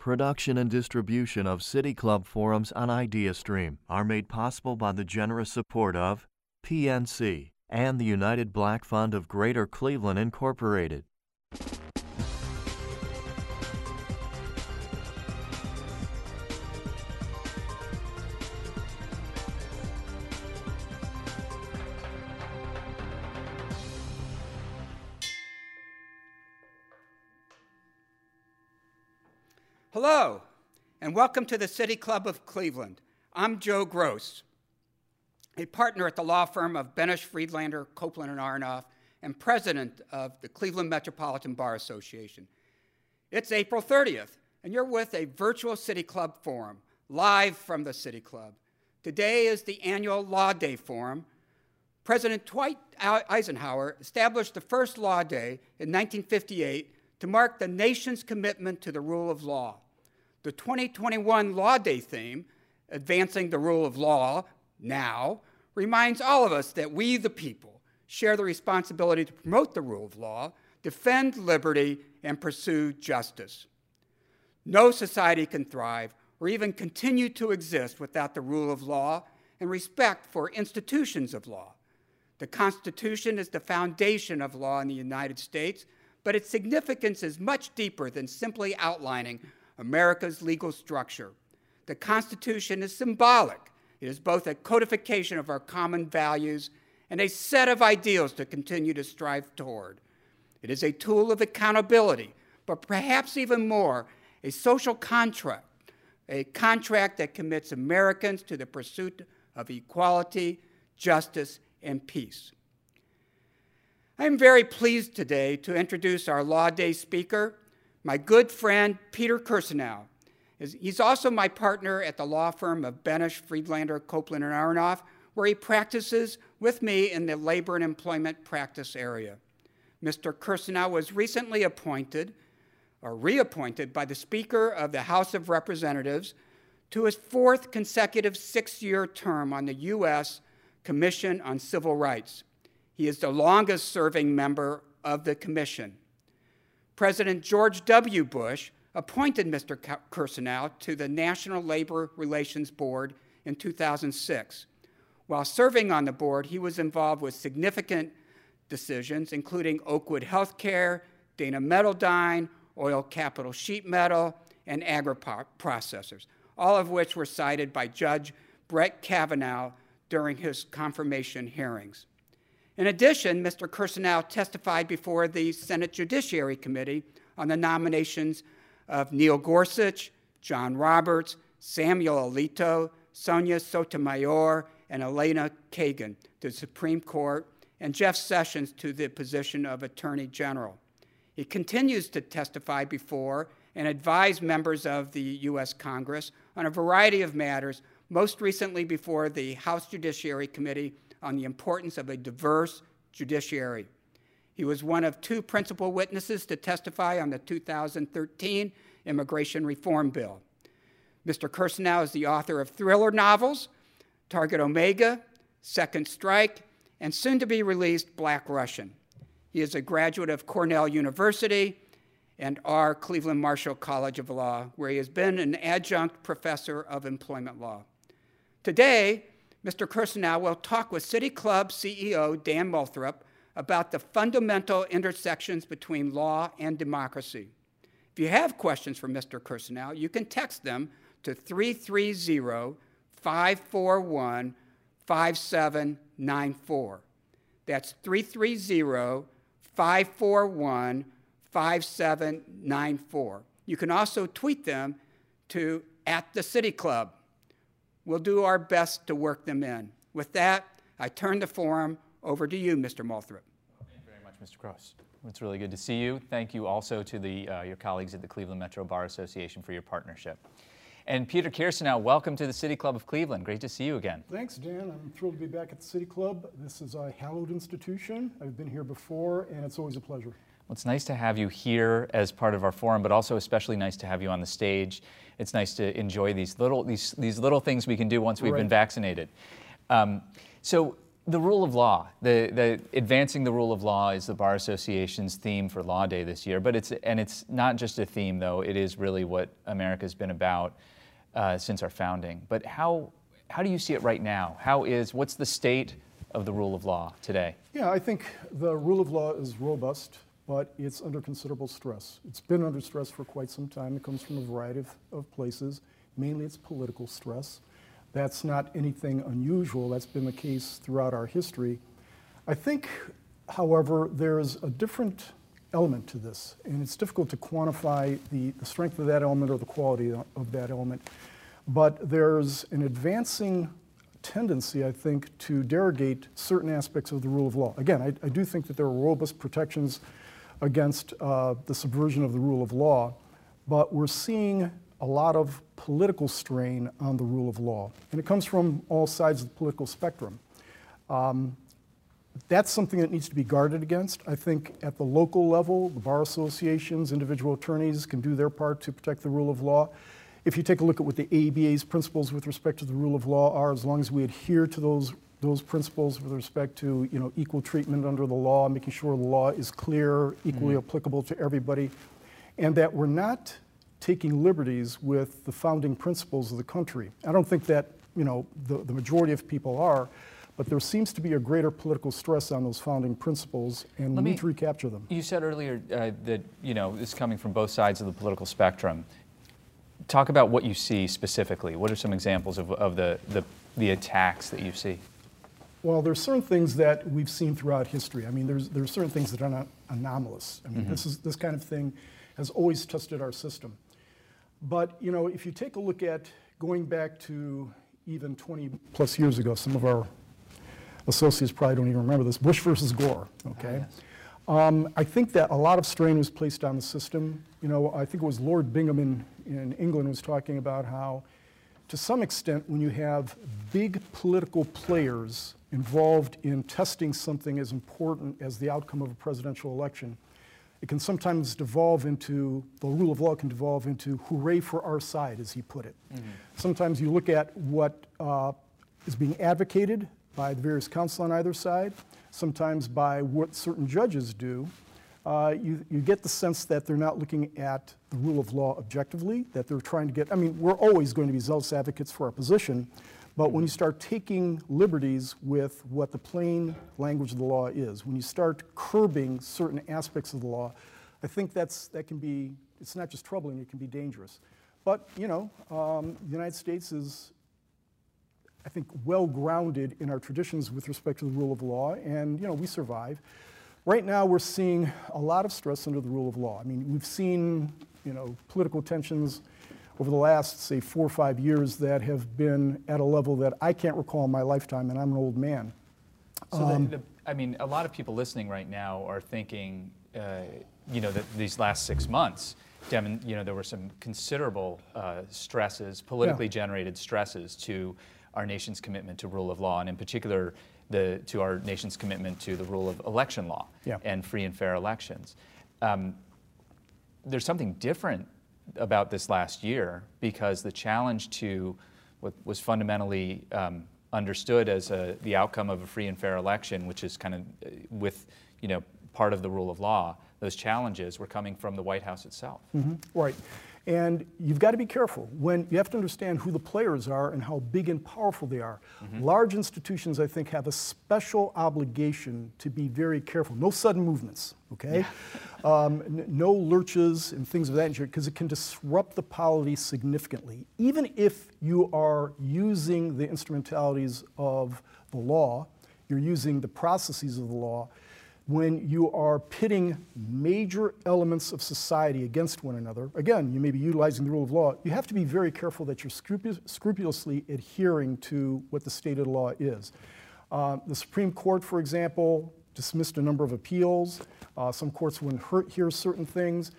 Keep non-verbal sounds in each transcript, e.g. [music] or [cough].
Production and distribution of City Club forums on IdeaStream are made possible by the generous support of PNC and the United Black Fund of Greater Cleveland, Incorporated. And welcome to the City Club of Cleveland. I'm Joe Gross, a partner at the law firm of Benesch Friedlander, Coplan, and Aronoff, and president of the Cleveland Metropolitan Bar Association. It's April 30th, and you're with a virtual City Club forum, live from the City Club. Today is the annual Law Day Forum. President Dwight Eisenhower established the first Law Day in 1958 to mark the nation's commitment to the rule of law. The 2021 Law Day theme, Advancing the Rule of Law Now, reminds all of us that we, the people, share the responsibility to promote the rule of law, defend liberty, and pursue justice. No society can thrive or even continue to exist without the rule of law and respect for institutions of law. The Constitution is the foundation of law in the United States but its significance is much deeper than simply outlining America's legal structure. The Constitution is symbolic. It is both a codification of our common values and a set of ideals to continue to strive toward. It is a tool of accountability, but perhaps even more, a social contract, a contract that commits Americans to the pursuit of equality, justice, and peace. I'm very pleased today to introduce our Law Day speaker, my good friend Peter Kirsanow. He's also my partner at the law firm of Benesch, Friedlander, Coplan, and Aronoff, where he practices with me in the labor and employment practice area. Mr. Kirsanow was recently appointed or reappointed by the Speaker of the House of Representatives to his fourth consecutive six year term on the U.S. Commission on Civil Rights. He is the longest serving member of the commission. President George W. Bush appointed Mr. Kirsanow to the National Labor Relations Board in 2006. While serving on the board, he was involved with significant decisions, including Oakwood Healthcare, Dana Metaldyne, Oil Capital Sheet Metal, and agri processors, all of which were cited by Judge Brett Kavanaugh during his confirmation hearings. In addition, Mr. Kirsanow testified before the Senate Judiciary Committee on the nominations of Neil Gorsuch, John Roberts, Samuel Alito, Sonia Sotomayor, and Elena Kagan to the Supreme Court, and Jeff Sessions to the position of Attorney General. He continues to testify before and advise members of the U.S. Congress on a variety of matters, most recently before the House Judiciary Committee on the importance of a diverse judiciary. He was one of two principal witnesses to testify on the 2013 Immigration Reform Bill. Mr. Kirsanow is the author of thriller novels Target Omega, Second Strike, and soon to be released Black Russian. He is a graduate of Cornell University and our Cleveland Marshall College of Law, where he has been an adjunct professor of employment law. Today, Mr. Kirsanow will talk with City Club CEO Dan Moulthrop about the fundamental intersections between law and democracy. If you have questions for Mr. Kirsanow, you can text them to 330 541 5794. That's 330 541 5794. You can also tweet them to at the City Club. We'll do our best to work them in. With that, I turn the forum over to you, Mr. Moulthrop. Thank you very much, Mr. Gross. It's really good to see you. Thank you also to the, uh, your colleagues at the Cleveland Metro Bar Association for your partnership. And Peter Kirsanow, welcome to the City Club of Cleveland. Great to see you again. Thanks, Dan. I'm thrilled to be back at the City Club. This is a hallowed institution. I've been here before, and it's always a pleasure. Well, it's nice to have you here as part of our forum, but also especially nice to have you on the stage it's nice to enjoy these little these these little things we can do once we've right. been vaccinated. Um, so The rule of law, the, the advancing the rule of law is the Bar Association's theme for Law Day this year. But it's and it's not just a theme though; it is really what America's been about uh, since our founding. But how how do you see it right now? How is what's the state of the rule of law today? Yeah, I think the rule of law is robust, but it's under considerable stress. It's been under stress for quite some time. It comes from a variety of, of places. Mainly, it's political stress. That's not anything unusual. That's been the case throughout our history. I think, however, there's a different element to this, and it's difficult to quantify the, the strength of that element or the quality of that element. But there's an advancing tendency, I think, to derogate certain aspects of the rule of law. Again, I, I do think that there are robust protections against uh, the subversion of the rule of law, but we're seeing a lot of political strain on the rule of law, and it comes from all sides of the political spectrum. Um, that's something that needs to be guarded against. I think at the local level, the bar associations, individual attorneys can do their part to protect the rule of law. If you take a look at what the ABA's principles with respect to the rule of law are, as long as we adhere to those those principles with respect to you know equal treatment under the law, making sure the law is clear, equally mm-hmm. applicable to everybody, and that we're not taking liberties with the founding principles of the country. I don't think that you know the, the majority of people are, but there seems to be a greater political stress on those founding principles, and Let we me, need to recapture them. You said earlier uh, that you know this is coming from both sides of the political spectrum talk about what you see specifically. What are some examples of, of the, the, the attacks that you see? Well, there's certain things that we've seen throughout history. I mean, there's, there's certain things that are not anomalous. I mean, mm-hmm. this, is, this kind of thing has always tested our system. But, you know, if you take a look at going back to even 20 plus years ago, some of our associates probably don't even remember this, Bush versus Gore, okay? Ah, yes. Um, I think that a lot of strain was placed on the system. You know, I think it was Lord Bingham in, in England was talking about how, to some extent, when you have big political players involved in testing something as important as the outcome of a presidential election, it can sometimes devolve into, the rule of law can devolve into hooray for our side, as he put it. Mm-hmm. Sometimes you look at what uh, is being advocated by the various counsel on either side, sometimes by what certain judges do, uh, you, you get the sense that they're not looking at the rule of law objectively, that they're trying to get, I mean, we're always going to be zealous advocates for our position, but when you start taking liberties with what the plain language of the law is, when you start curbing certain aspects of the law, I think that's, that can be, it's not just troubling, it can be dangerous. But, you know, um, the United States is, I think, well grounded in our traditions with respect to the rule of law, and you know, we survive. Right now, we're seeing a lot of stress under the rule of law. I mean, we've seen, you know, political tensions over the last, say, four or five years that have been at a level that I can't recall in my lifetime, and I'm an old man. So, um, the, the, I mean, a lot of people listening right now are thinking, uh, you know, that these last six months, you know, there were some considerable uh, stresses, politically yeah. generated stresses to our nation's commitment to rule of law, and in particular, the, to our nation's commitment to the rule of election law yeah. and free and fair elections. Um, there's something different about this last year because the challenge to what was fundamentally um, understood as a, the outcome of a free and fair election, which is kind of uh, with you know part of the rule of law, those challenges were coming from the White House itself. Mm-hmm. Right. And you've got to be careful when you have to understand who the players are and how big and powerful they are. Mm-hmm. Large institutions, I think, have a special obligation to be very careful. No sudden movements, okay? Yeah. [laughs] um, n- no lurches and things of that nature, because it can disrupt the polity significantly. Even if you are using the instrumentalities of the law, you're using the processes of the law when you are pitting major elements of society against one another, again, you may be utilizing the rule of law, you have to be very careful that you're scrupulously adhering to what the stated law is. Uh, the Supreme Court, for example, dismissed a number of appeals. Uh, some courts wouldn't hear certain things.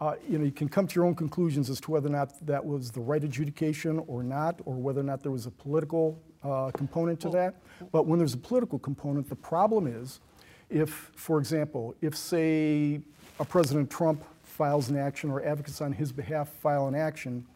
Uh, you know, you can come to your own conclusions as to whether or not that was the right adjudication or not, or whether or not there was a political uh, component to that. But when there's a political component, the problem is if, for example, if, say, a President Trump files an action or advocates on his behalf file an action,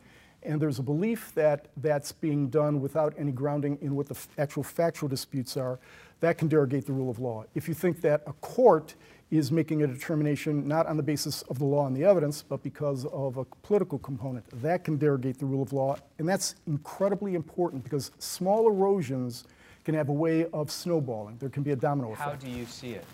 and there's a belief that that's being done without any grounding in what the actual factual disputes are, that can derogate the rule of law. If you think that a court is making a determination not on the basis of the law and the evidence, but because of a political component, that can derogate the rule of law. And that's incredibly important because small erosions can have a way of snowballing. There can be a domino How effect. How do you see it?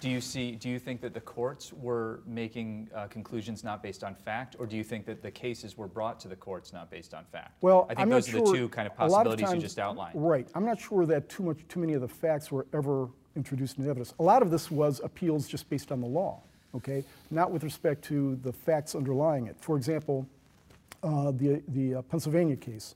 Do you see? Do you think that the courts were making uh, conclusions not based on fact, or do you think that the cases were brought to the courts not based on fact? Well, I think I'm those are the two kind of a lot possibilities you just outlined. Right. I'm not sure that too much, too many of the facts were ever introduced into evidence. A lot of this was appeals just based on the law, okay, not with respect to the facts underlying it. For example, uh, the the uh, Pennsylvania case,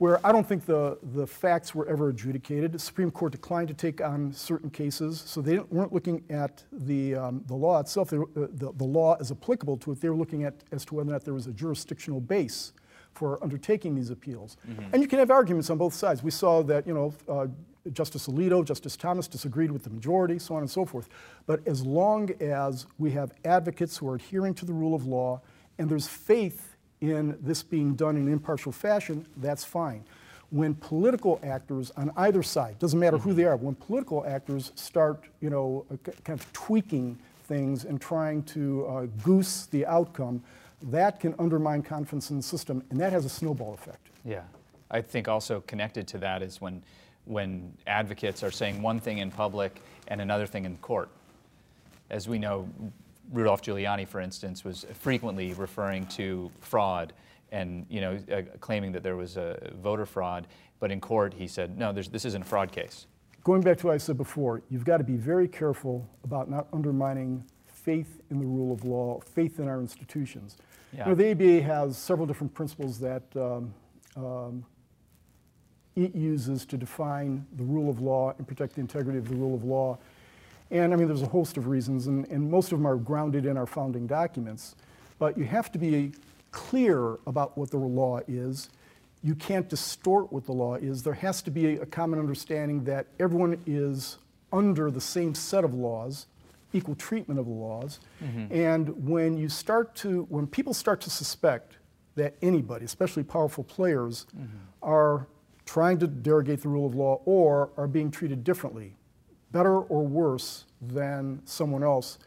where I don't think the the facts were ever adjudicated. The Supreme Court declined to take on certain cases, so they weren't looking at the um, the law itself. They, uh, the the law as applicable to it. They were looking at as to whether or not there was a jurisdictional base for undertaking these appeals. And you can have arguments on both sides. We saw that, you know, uh, Justice Alito, Justice Thomas disagreed with the majority, so on and so forth. But as long as we have advocates who are adhering to the rule of law and there's faith in this being done in an impartial fashion, that's fine. When political actors on either side, doesn't matter who they are, when political actors start, you know, kind of tweaking things and trying to uh, goose the outcome, that can undermine confidence in the system, and that has a snowball effect. Yeah, I think also connected to that is when when advocates are saying one thing in public and another thing in court. As we know, Rudolph Giuliani, for instance, was frequently referring to fraud and you know uh, claiming that there was a voter fraud, but in court he said, no, there's, this isn't a fraud case. Going back to what I said before, you've got to be very careful about not undermining faith in the rule of law, faith in our institutions. Yeah. You know, the ABA has several different principles that um, um, it uses to define the rule of law and protect the integrity of the rule of law. And I mean, there's a host of reasons, and, and most of them are grounded in our founding documents. But you have to be clear about what the law is. You can't distort what the law is. There has to be a common understanding that everyone is under the same set of laws, equal treatment of the laws. Mm-hmm. And when you start to, when people start to suspect that anybody, especially powerful players, mm-hmm. are trying to derogate the rule of law or are being treated differently, better or worse than someone else,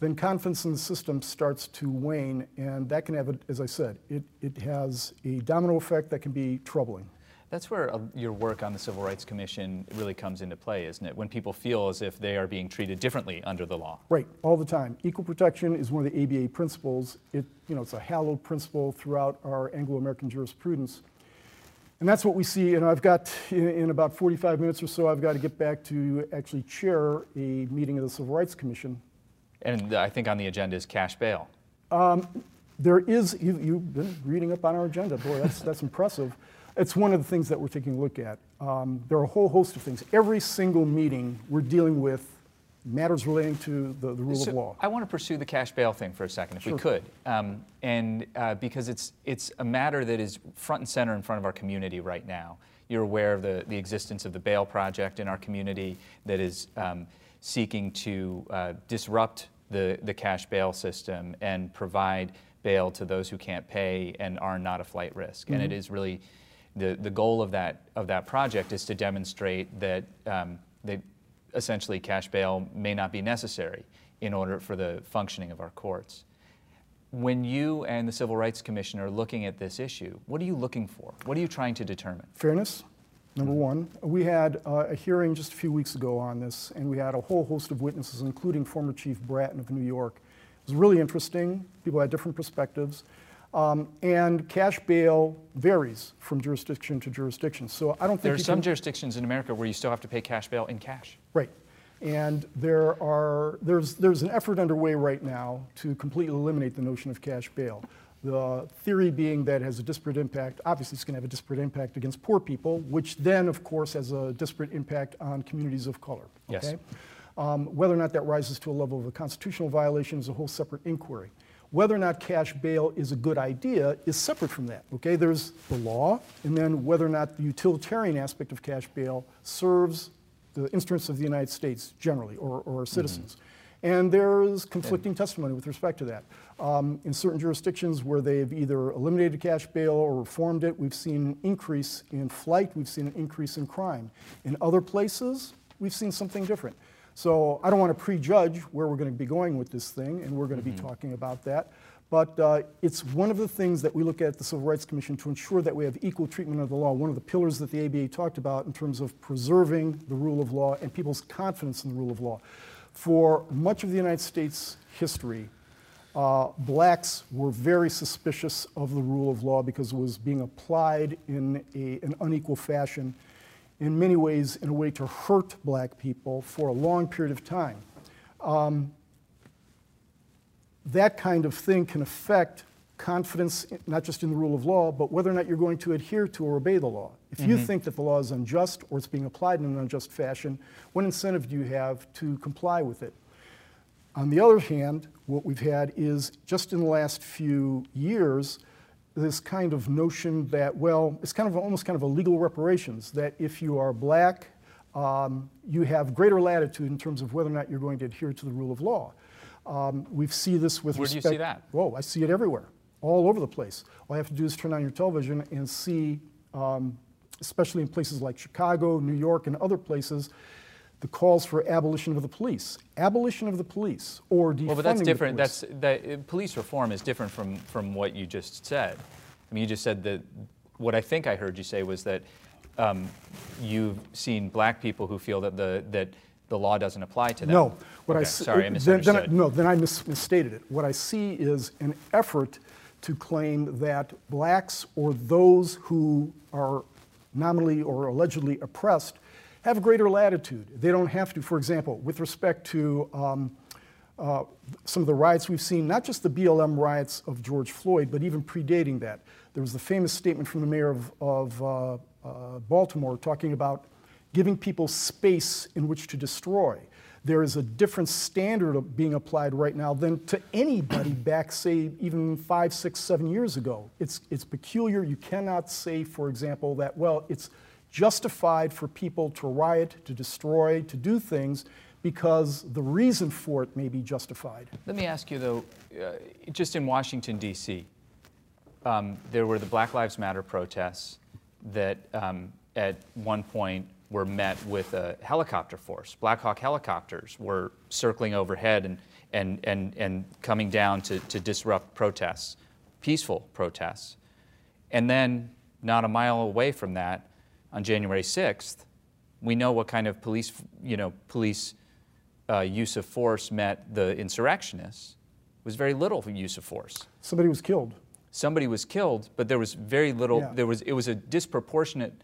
then confidence in the system starts to wane, and that can have, a, as I said, it, it has a domino effect that can be troubling. That's where uh, your work on the Civil Rights Commission really comes into play, isn't it? When people feel as if they are being treated differently under the law. Right, all the time. Equal protection is one of the ABA principles. It, you know, it's a hallowed principle throughout our Anglo-American jurisprudence. And that's what we see, and I've got, in, in about 45 minutes or so, I've got to get back to actually chair a meeting of the Civil Rights Commission. And I think on the agenda is cash bail. There is, you, you've been reading up on our agenda, boy, that's, that's impressive. It's one of the things that we're taking a look at. Um, there are a whole host of things. Every single meeting, we're dealing with matters relating to the, the rule So of law. I want to pursue the cash bail thing for a second, if we could, um, and uh, because it's it's a matter that is front and center in front of our community right now. You're aware of the, the existence of the bail project in our community that is um, seeking to uh, disrupt the, the cash bail system and provide bail to those who can't pay and are not a flight risk. And it is really the, the goal of that of that project is to demonstrate that um, that essentially cash bail may not be necessary in order for the functioning of our courts. When you and the Civil Rights Commission are looking at this issue, what are you looking for? What are you trying to determine? Fairness, number one. We had uh, a hearing just a few weeks ago on this, and we had a whole host of witnesses, including former Chief Bratton of New York. It was really interesting. People had different perspectives. Um, and cash bail varies from jurisdiction to jurisdiction. So I don't think There are some can, jurisdictions in America where you still have to pay cash bail in cash. Right. And there are, there's, there's an effort underway right now to completely eliminate the notion of cash bail. The theory being that it has a disparate impact, obviously it's going to have a disparate impact against poor people, which then, of course, has a disparate impact on communities of color. Yes. Um, whether or not that rises to a level of a constitutional violation is a whole separate inquiry. Whether or not cash bail is a good idea is separate from that. Okay, there's the law, and then whether or not the utilitarian aspect of cash bail serves the interests of the United States generally or, or our citizens. And there's conflicting testimony with respect to that. Um, in certain jurisdictions where they've either eliminated cash bail or reformed it, we've seen an increase in flight, we've seen an increase in crime. In other places, we've seen something different. So I don't want to prejudge where we're going to be going with this thing, and we're going to mm-hmm. be talking about that. But uh, it's one of the things that we look at the Civil Rights Commission to ensure that we have equal treatment of the law. One of the pillars that the ABA talked about in terms of preserving the rule of law and people's confidence in the rule of law. For much of the United States history, uh, blacks were very suspicious of the rule of law because it was being applied in a, an unequal fashion, in many ways, in a way to hurt black people for a long period of time. Um, that kind of thing can affect confidence, not just in the rule of law, but whether or not you're going to adhere to or obey the law. If mm-hmm. you think that the law is unjust or it's being applied in an unjust fashion, what incentive do you have to comply with it? On the other hand, what we've had is just in the last few years, this kind of notion that, well, it's kind of almost kind of a legal reparations, that if you are black, um, you have greater latitude in terms of whether or not you're going to adhere to the rule of law. Um, we see this with Where respect. do you see that? Whoa, I see it everywhere, all over the place. All I have to do is turn on your television and see, um, especially in places like Chicago, New York, and other places, the calls for abolition of the police. Abolition of the police or defunding Well, but that's different. That's that uh, police reform is different from from what you just said. I mean, you just said that. What I think I heard you say was that um, you've seen black people who feel that the that the law doesn't apply to them. No. What okay, I sorry, I misunderstood. Then, then I, no, then I mis- misstated it. What I see is an effort to claim that blacks or those who are nominally or allegedly oppressed have greater latitude. They don't have to, for example, with respect to um, uh, some of the riots we've seen, not just the BLM riots of George Floyd, but even predating that. There was the famous statement from the mayor of, of uh, uh, Baltimore talking about giving people space in which to destroy. There is a different standard being applied right now than to anybody [coughs] back, say, even five, six, seven years ago. It's, it's peculiar. You cannot say, for example, that, well, it's justified for people to riot, to destroy, to do things because the reason for it may be justified. Let me ask you, though, uh, just in Washington, D.C., um, there were the Black Lives Matter protests that um, at one point were met with a helicopter force. Black Hawk helicopters were circling overhead and, and, and, and coming down to, to disrupt protests, peaceful protests. And then, not a mile away from that, on January 6th, we know what kind of police, you know, police uh, use of force met the insurrectionists. It was very little use of force. Somebody was killed. Somebody was killed, but there was very little. Yeah. There was it was a disproportionate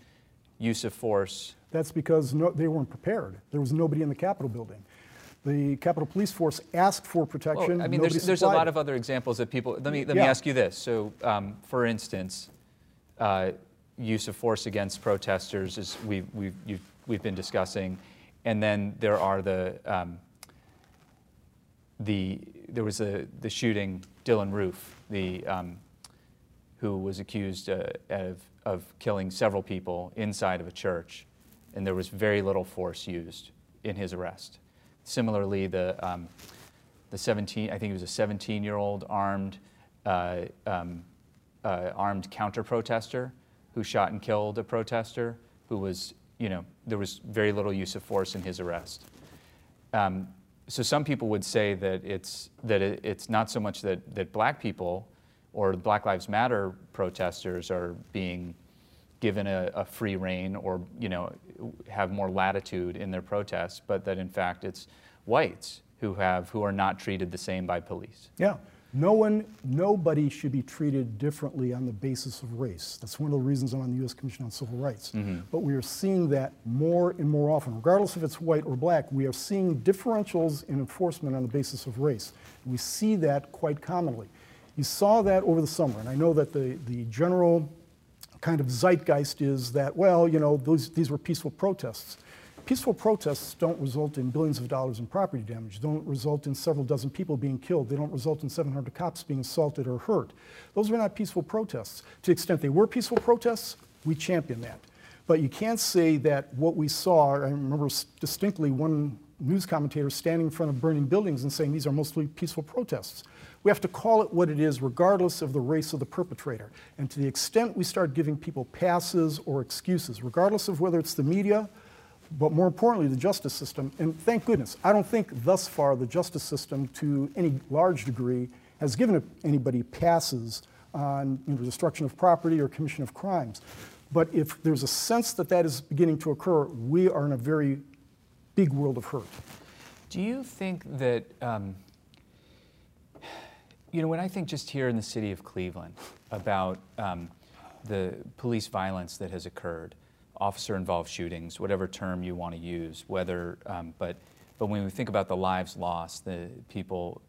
use of force. That's because no, they weren't prepared. There was nobody in the Capitol building. The Capitol Police Force asked for protection. Well, I mean, there's, there's, a lot of other examples that people. Let me let yeah. me ask you this. So, um, for instance, uh, use of force against protesters, as we've, we've, we've been discussing. And then there are the, um, the there was a, the shooting, Dylann Roof, the, um, who was accused uh, of, of killing several people inside of a church. And there was very little force used in his arrest. Similarly, the, um, the 17, I think he was a 17 year old armed, uh, um, uh, armed counter protester who shot and killed a protester who was, you know, there was very little use of force in his arrest. Um, so some people would say that it's, that it, it's not so much that, that black people or Black Lives Matter protesters are being given a, a, free reign or you know have more latitude in their protests, but that in fact it's whites who have who are not treated the same by police. Yeah. No one, nobody should be treated differently on the basis of race. That's one of the reasons I'm on the U.S. Commission on Civil Rights. Mm-hmm. But we are seeing that more and more often, regardless if it's white or black. We are seeing differentials in enforcement on the basis of race. We see that quite commonly. You saw that over the summer, and I know that the, the general kind of zeitgeist is that, well, you know, those, these were peaceful protests. Peaceful protests don't result in billions of dollars in property damage, don't result in several dozen people being killed, they don't result in 700 cops being assaulted or hurt. Those were not peaceful protests. To the extent they were peaceful protests, we champion that. But you can't say that what we saw, I remember distinctly one news commentator standing in front of burning buildings and saying these are mostly peaceful protests. We have to call it what it is, regardless of the race of the perpetrator. And to the extent we start giving people passes or excuses, regardless of whether it's the media, but more importantly, the justice system, and thank goodness, I don't think thus far the justice system, to any large degree, has given anybody passes on you know, destruction of property or commission of crimes. But if there's a sense that that is beginning to occur, we are in a very big world of hurt. Do you think that, um, [sighs] you know, when I think just here in the city of Cleveland about um, the police violence that has occurred, officer involved shootings, whatever term you want to use, whether, um, but, but when we think about the lives lost, the people,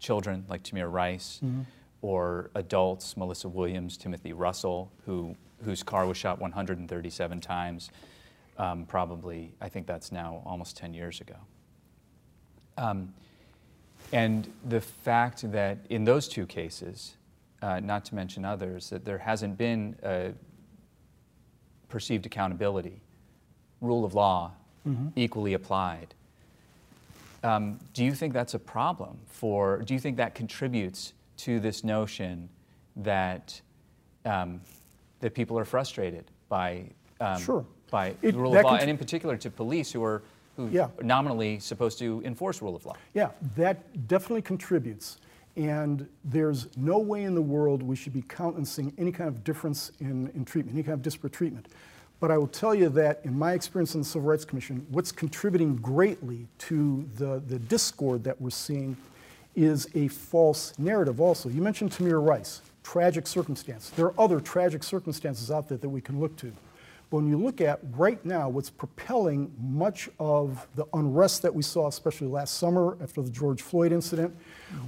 children like Tamir Rice, mm-hmm. or adults, Malissa Williams, Timothy Russell, who whose car was shot 137 times, um, probably, I think that's now almost 10 years ago. Um, and the fact that in those two cases, uh, not to mention others, that there hasn't been a perceived accountability, rule of law mm-hmm. equally applied. Um, do you think that's a problem for, do you think that contributes to this notion that um, that people are frustrated by um, sure. by it, rule of law, and in particular to police who are who yeah. are nominally supposed to enforce rule of law. Yeah, that definitely contributes. And there's no way in the world we should be countenancing any kind of difference in, in treatment, any kind of disparate treatment. But I will tell you that in my experience in the Civil Rights Commission, what's contributing greatly to the, the discord that we're seeing is a false narrative also. You mentioned Tamir Rice tragic circumstance. There are other tragic circumstances out there that we can look to. But when you look at right now, what's propelling much of the unrest that we saw, especially last summer after the George Floyd incident,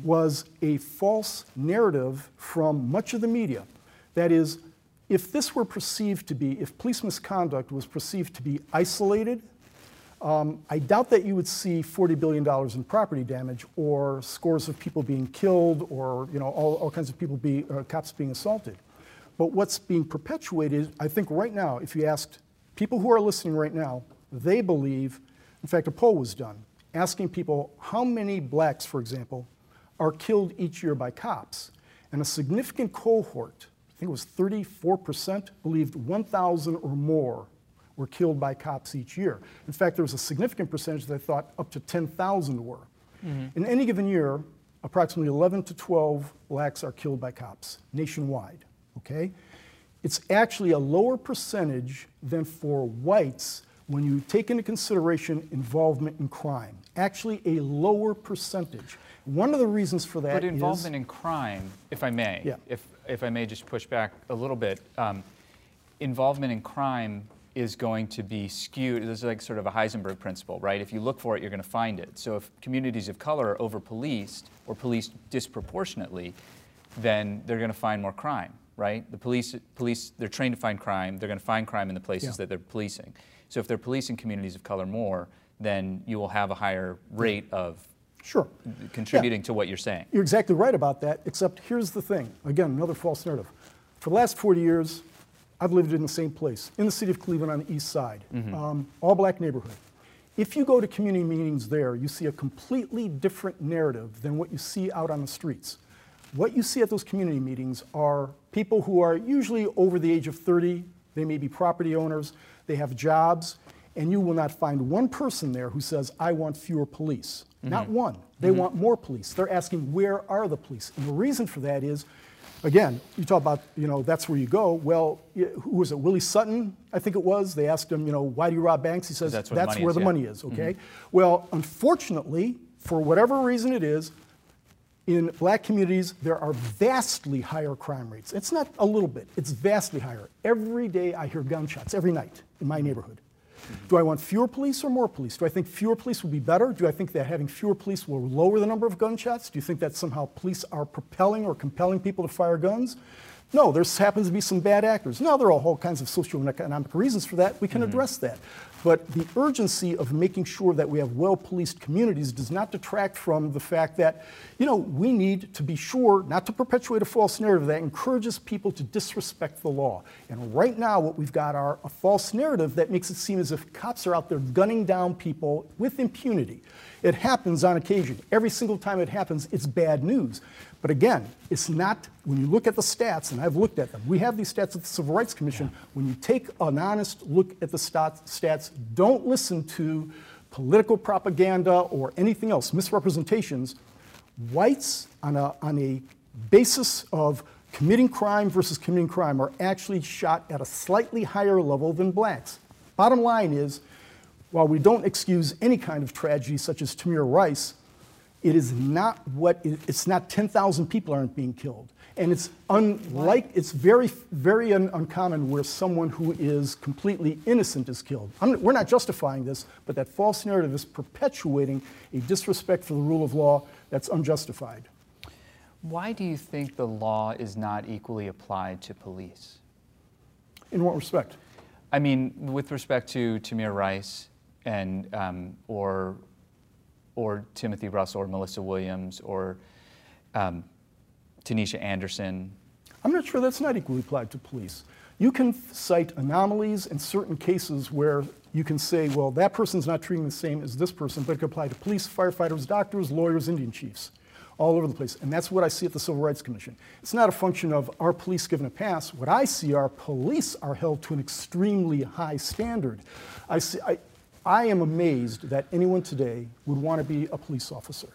was a false narrative from much of the media. That is, if this were perceived to be, if police misconduct was perceived to be isolated um, I doubt that you would see $40 billion in property damage or scores of people being killed or you know, all, all kinds of people, be, uh, cops being assaulted. But what's being perpetuated, I think right now, if you asked people who are listening right now, they believe, in fact, a poll was done asking people how many blacks, for example, are killed each year by cops. And a significant cohort, I think it was 34%, believed 1,000 or more were killed by cops each year. In fact, there was a significant percentage that thought up to 10,000 were. Mm-hmm. In any given year, approximately 11 to 12 blacks are killed by cops nationwide. Okay? It's actually a lower percentage than for whites when you take into consideration involvement in crime. Actually, a lower percentage. One of the reasons for that but involvement is, in crime, if I may, yeah. if if I may just push back a little bit, um, involvement in crime is going to be skewed. This is like sort of a Heisenberg principle, right? If you look for it, you're going to find it. So if communities of color are over policed or policed disproportionately, then they're going to find more crime, right? The police, police, they're trained to find crime. They're going to find crime in the places yeah. that they're policing. So if they're policing communities of color more, then you will have a higher rate of sure contributing yeah. to what you're saying. You're exactly right about that. Except here's the thing. Again, another false narrative. For the last 40 years, I've lived in the same place, in the city of Cleveland on the east side, mm-hmm. um, all black neighborhood. If you go to community meetings there, you see a completely different narrative than what you see out on the streets. What you see at those community meetings are people who are usually over the age of 30, they may be property owners, they have jobs, and you will not find one person there who says, I want fewer police. Mm-hmm. Not one. They mm-hmm. want more police. They're asking, where are the police? And the reason for that is again, you talk about, you know, that's where you go. Well, who was it? Willie Sutton, I think it was. They asked him, you know, why do you rob banks? He says, that's where that's the money where is, the yeah. money is, okay? Mm-hmm. Well, unfortunately, for whatever reason it is, in black communities, there are vastly higher crime rates. It's not a little bit, it's vastly higher. Every day I hear gunshots, every night in my neighborhood. Do I want fewer police or more police? Do I think fewer police would be better? Do I think that having fewer police will lower the number of gunshots? Do you think that somehow police are propelling or compelling people to fire guns? No, there happens to be some bad actors. Now, there are all kinds of social and economic reasons for that. We can mm-hmm. address that. But the urgency of making sure that we have well policed communities does not detract from the fact that, you know, we need to be sure not to perpetuate a false narrative that encourages people to disrespect the law. And right now, what we've got are a false narrative that makes it seem as if cops are out there gunning down people with impunity. It happens on occasion. Every single time it happens, it's bad news. But again, it's not, when you look at the stats, and I've looked at them, we have these stats at the Civil Rights Commission. Yeah. When you take an honest look at the stats, don't listen to political propaganda or anything else, misrepresentations. Whites, on a, on a basis of committing crime versus committing crime, are actually shot at a slightly higher level than blacks. Bottom line is, while we don't excuse any kind of tragedy such as Tamir Rice, it is not what it's not 10,000 people aren't being killed. And it's unlike, it's very, very un, uncommon where someone who is completely innocent is killed. I'm, we're not justifying this, but that false narrative is perpetuating a disrespect for the rule of law that's unjustified. Why do you think the law is not equally applied to police? In what respect? I mean, with respect to Tamir Rice and um, or or Timothy Russell or Malissa Williams or um, Tanisha Anderson. I'm not sure that's not equally applied to police. You can cite anomalies in certain cases where you can say, well, that person's not treating the same as this person, but it could apply to police, firefighters, doctors, lawyers, Indian chiefs, all over the place. And that's what I see at the Civil Rights Commission. It's not a function of our police given a pass. What I see are police are held to an extremely high standard. I see, I, I am amazed that anyone today would want to be a police officer.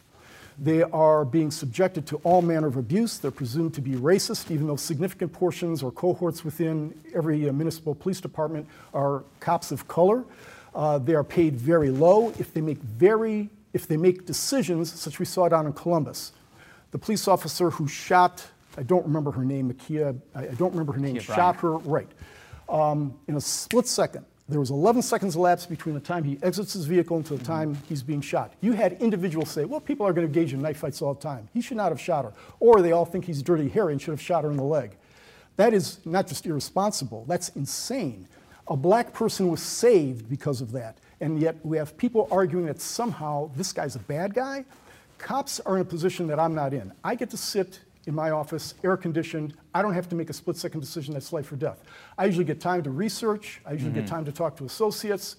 They are being subjected to all manner of abuse. They're presumed to be racist, even though significant portions or cohorts within every uh, municipal police department are cops of color. Uh, they are paid very low if they make very if they make decisions, such as we saw down in Columbus. The police officer who shot, I don't remember her name, Ma'Khia, I don't remember her name, shot her right um, in a split second. There was 11 seconds elapsed between the time he exits his vehicle to the time he's being shot. You had individuals say, well, people are going to engage in knife fights all the time. He should not have shot her. Or they all think he's dirty Harry and should have shot her in the leg. That is not just irresponsible, that's insane. A black person was saved because of that. And yet we have people arguing that somehow this guy's a bad guy. Cops are in a position that I'm not in. I get to sit in my office, air conditioned. I don't have to make a split second decision that's life or death. I usually get time to research, I usually mm-hmm. get time to talk to associates.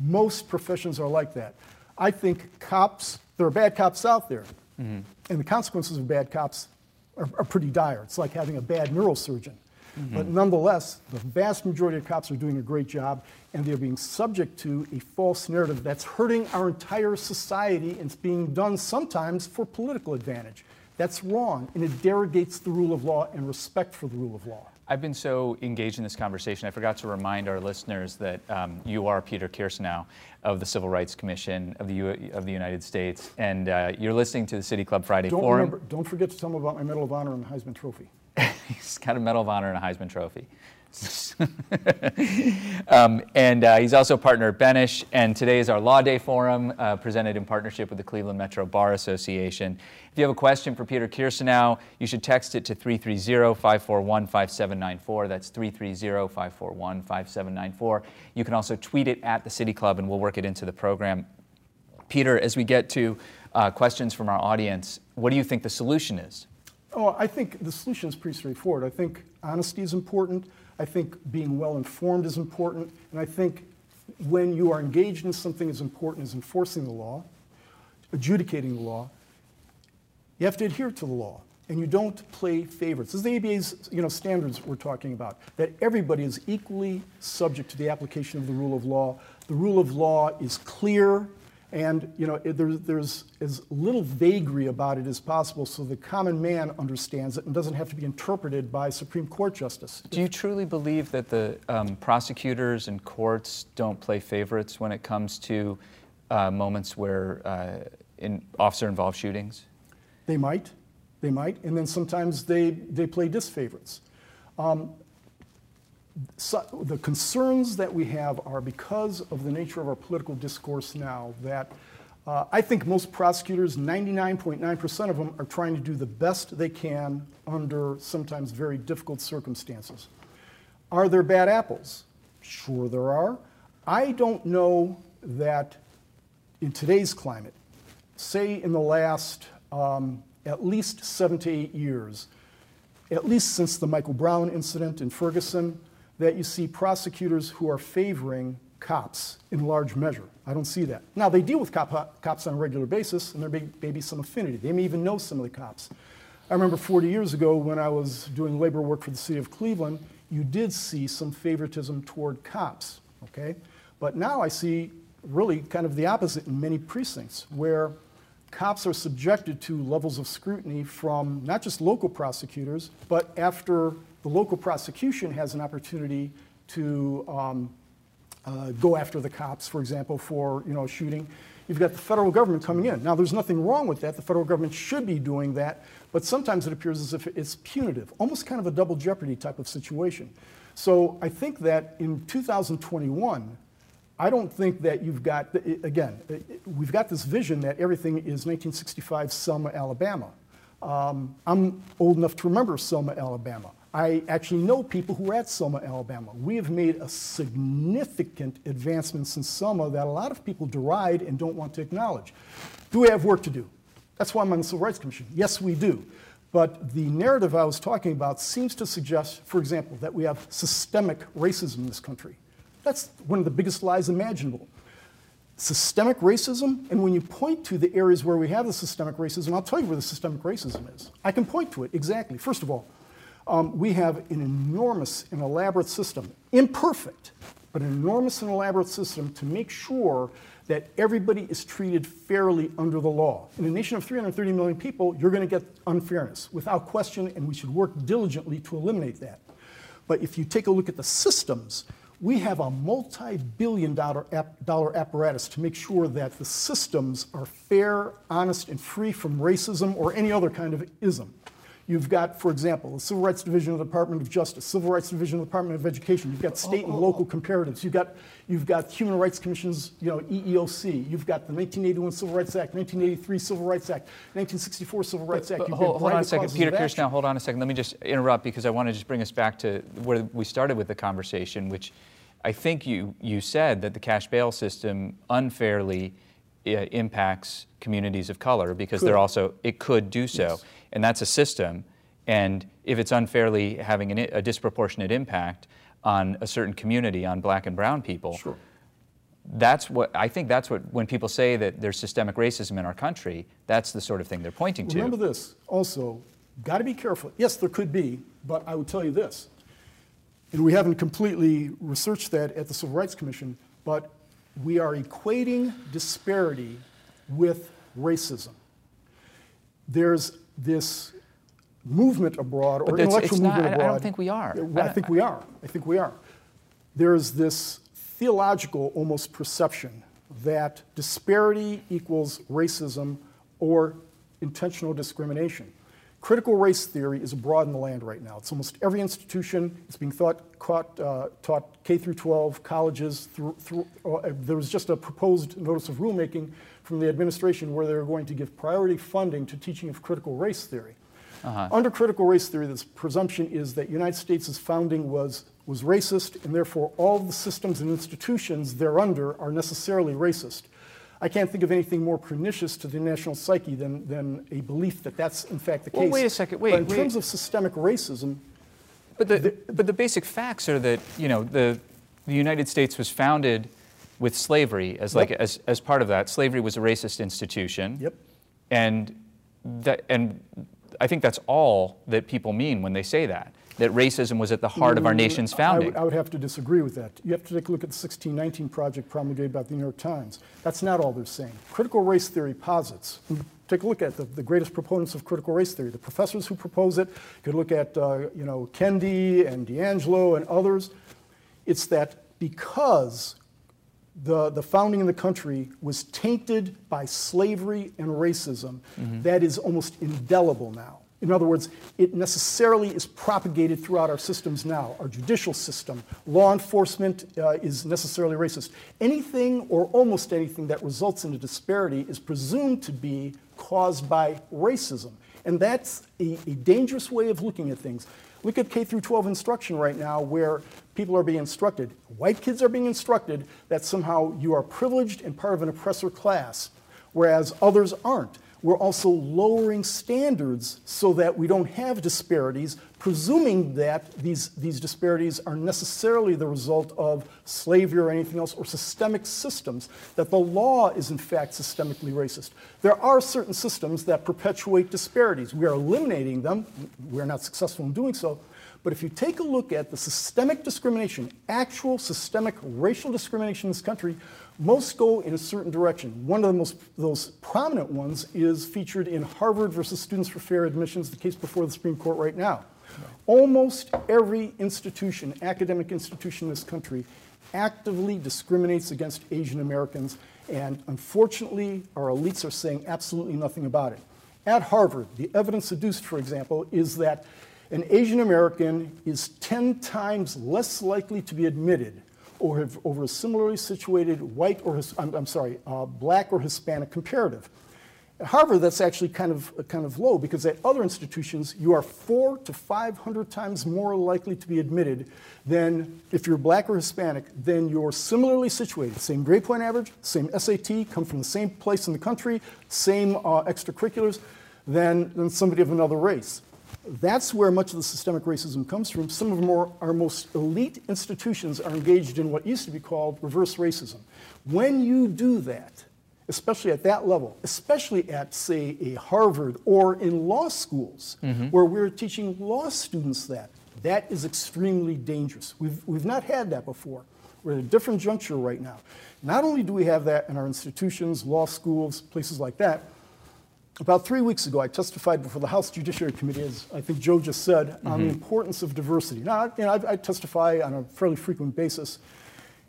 Most professions are like that. I think cops, there are bad cops out there, mm-hmm. and the consequences of bad cops are, are, pretty dire. It's like having a bad neurosurgeon. Mm-hmm. But nonetheless, the vast majority of cops are doing a great job, and they're being subject to a false narrative that's hurting our entire society, and it's being done sometimes for political advantage. That's wrong, and it derogates the rule of law and respect for the rule of law. I've been so engaged in this conversation, I forgot to remind our listeners that um, you are Peter Kirsanow of the Civil Rights Commission of the, U- of the United States, and uh, you're listening to the City Club Friday don't Forum. Remember, don't forget to tell them about my Medal of Honor and the Heisman Trophy. [laughs] He's got a Medal of Honor and a Heisman Trophy. [laughs] um, and uh, he's also a partner at Benesch. And today is our Law Day Forum, uh, presented in partnership with the Cleveland Metro Bar Association. If you have a question for Peter Kirsanow, you should text it to 330 541 5794. That's 330 541 5794. You can also tweet it at the City Club, and we'll work it into the program. Peter, as we get to uh, questions from our audience, what do you think the solution is? Oh, I think the solution is pretty straightforward. I think honesty is important. I think being well informed is important. And I think when you are engaged in something as important as enforcing the law, adjudicating the law, you have to adhere to the law. And you don't play favorites. This is the ABA's you know, standards we're talking about, that everybody is equally subject to the application of the rule of law. The rule of law is clear, and you know, it, there's, there's as little vagary about it as possible so the common man understands it and doesn't have to be interpreted by Supreme Court justice. Do you truly believe that the um, prosecutors and courts don't play favorites when it comes to uh, moments where uh, in officer-involved shootings? They might, they might, and then sometimes they, they play disfavorites. Um, so the concerns that we have are because of the nature of our political discourse now that uh, I think most prosecutors, 99.9% of them, are trying to do the best they can under sometimes very difficult circumstances. Are there bad apples? Sure, there are. I don't know that in today's climate, say in the last um, at least seven to eight years, at least since the Michael Brown incident in Ferguson, that you see prosecutors who are favoring cops in large measure. I don't see that. Now, they deal with cop, cops on a regular basis, and there may, may be some affinity. They may even know some of the cops. I remember 40 years ago when I was doing labor work for the city of Cleveland, you did see some favoritism toward cops, okay? But now I see really kind of the opposite in many precincts, where cops are subjected to levels of scrutiny from not just local prosecutors, but after the local prosecution has an opportunity to um, uh, go after the cops, for example, for you know shooting. You've got the federal government coming in. Now, there's nothing wrong with that. The federal government should be doing that, but sometimes it appears as if it's punitive, almost kind of a double jeopardy type of situation. So I think that in 2021, I don't think that you've got, again, we've got this vision that everything is 1965 Selma, Alabama. Um, I'm old enough to remember Selma, Alabama. I actually know people who are at Selma, Alabama. We have made a significant advancement since Selma that a lot of people deride and don't want to acknowledge. Do we have work to do? That's why I'm on the Civil Rights Commission. Yes, we do. But the narrative I was talking about seems to suggest, for example, that we have systemic racism in this country. That's one of the biggest lies imaginable. Systemic racism, and when you point to the areas where we have the systemic racism, I'll tell you where the systemic racism is. I can point to it exactly. First of all, um, we have an enormous and elaborate system, imperfect, but an enormous and elaborate system to make sure that everybody is treated fairly under the law. In a nation of 330 million people, you're going to get unfairness without question, and we should work diligently to eliminate that. But if you take a look at the systems, we have a multi-billion dollar, dollar apparatus to make sure that the systems are fair, honest, and free from racism or any other kind of ism. You've got, for example, the Civil Rights Division of the Department of Justice, Civil Rights Division of the Department of Education. You've got state and local comparatives. You've got, you've got Human Rights Commissions, you know, EEOC. You've got the 1981 Civil Rights Act, 1983 Civil Rights Act, 1964 Civil Rights but, Act. But hold, hold on a second, Peter. Now, hold on a second. Let me just interrupt because I want to just bring us back to where we started with the conversation, which I think you, you said that the cash bail system unfairly uh, impacts communities of color because could. they're also, it could do so. Yes. And that's a system. And if it's unfairly having an, a disproportionate impact on a certain community, on black and brown people, sure. that's what I think that's what when people say that there's systemic racism in our country, that's the sort of thing they're pointing to. Remember this also, got to be careful. Yes, there could be, but I would tell you this and we haven't completely researched that at the Civil Rights Commission, but we are equating disparity with racism. There's this movement abroad, or intellectual it's movement not, abroad. I don't think we are. I, I think we are. I think we are. There's this theological almost perception that disparity equals racism or intentional discrimination. Critical race theory is abroad in the land right now. It's almost every institution. It's being thought, caught, uh, taught K through 12, colleges. Through, through, uh, there was just a proposed notice of rulemaking from the administration where they were going to give priority funding to teaching of critical race theory. Uh-huh. Under critical race theory, the presumption is that the United States' founding was, was racist, and therefore all the systems and institutions thereunder are necessarily racist. I can't think of anything more pernicious to the national psyche than, than a belief that that's in fact the case. Well, wait a second. Wait. But in wait. terms of systemic racism, but the, the, but the basic facts are that you know the the United States was founded with slavery as like yep. as, as part of that. Slavery was a racist institution. Yep. And that and I think that's all that people mean when they say that that racism was at the heart of our nation's founding. I would, I would have to disagree with that. You have to take a look at the 1619 Project promulgated by the New York Times. That's not all they're saying. Critical race theory posits. Take a look at the, the greatest proponents of critical race theory, the professors who propose it. You could look at, uh, you know, Kendi and DiAngelo and others. It's that because the, the founding of the country was tainted by slavery and racism, mm-hmm. that is almost indelible now. In other words, it necessarily is propagated throughout our systems now. Our judicial system, law enforcement uh, is necessarily racist. Anything or almost anything that results in a disparity is presumed to be caused by racism. And that's a, a dangerous way of looking at things. Look at K through 12 instruction right now, where people are being instructed. White kids are being instructed that somehow you are privileged and part of an oppressor class, whereas others aren't. We're also lowering standards so that we don't have disparities, presuming that these, these disparities are necessarily the result of slavery or anything else, or systemic systems, that the law is in fact systemically racist. There are certain systems that perpetuate disparities. We are eliminating them. We're not successful in doing so. But if you take a look at the systemic discrimination, actual systemic racial discrimination in this country, most go in a certain direction. One of the most those prominent ones is featured in Harvard versus Students for Fair Admissions, the case before the Supreme Court right now. Almost every institution, academic institution in this country, actively discriminates against Asian Americans, and unfortunately, our elites are saying absolutely nothing about it. At Harvard, the evidence adduced, for example, is that an Asian American is 10 times less likely to be admitted or over a similarly situated white or, I'm, I'm sorry, uh, black or Hispanic comparative. At Harvard, that's actually kind of, kind of low because at other institutions, you are four to 500 times more likely to be admitted than if you're black or Hispanic than you're similarly situated. Same grade point average, same SAT, come from the same place in the country, same uh, extracurriculars than, than somebody of another race. That's where much of the systemic racism comes from. Some of our, our most elite institutions are engaged in what used to be called reverse racism. When you do that, especially at that level, especially at, say, a Harvard or in law schools, mm-hmm. where we're teaching law students that, that is extremely dangerous. We've, we've not had that before. We're at a different juncture right now. Not only do we have that in our institutions, law schools, places like that, about three weeks ago, I testified before the House Judiciary Committee, as I think Joe just said, mm-hmm. on the mm-hmm. importance of diversity. Now, you know, I, I, testify on a fairly frequent basis,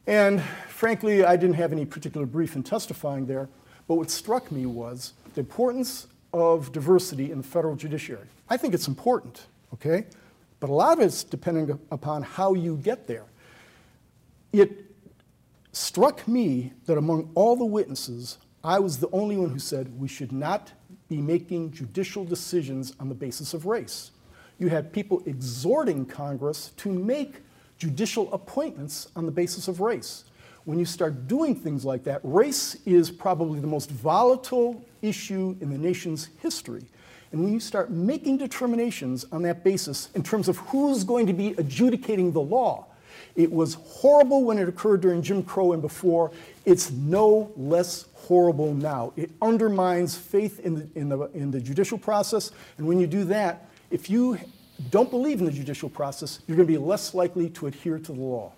and frankly, I didn't have any particular brief in testifying there, but what struck me was the importance of diversity in the federal judiciary. I think it's important, okay? But a lot of it's depending upon how you get there. It struck me that among all the witnesses, I was the only one who said we should not be making judicial decisions on the basis of race. You had people exhorting Congress to make judicial appointments on the basis of race. When you start doing things like that, race is probably the most volatile issue in the nation's history. And when you start making determinations on that basis in terms of who's going to be adjudicating the law, it was horrible when it occurred during Jim Crow and before. It's no less horrible now. It undermines faith in the, in, the, in the judicial process. And when you do that, if you don't believe in the judicial process, you're going to be less likely to adhere to the law.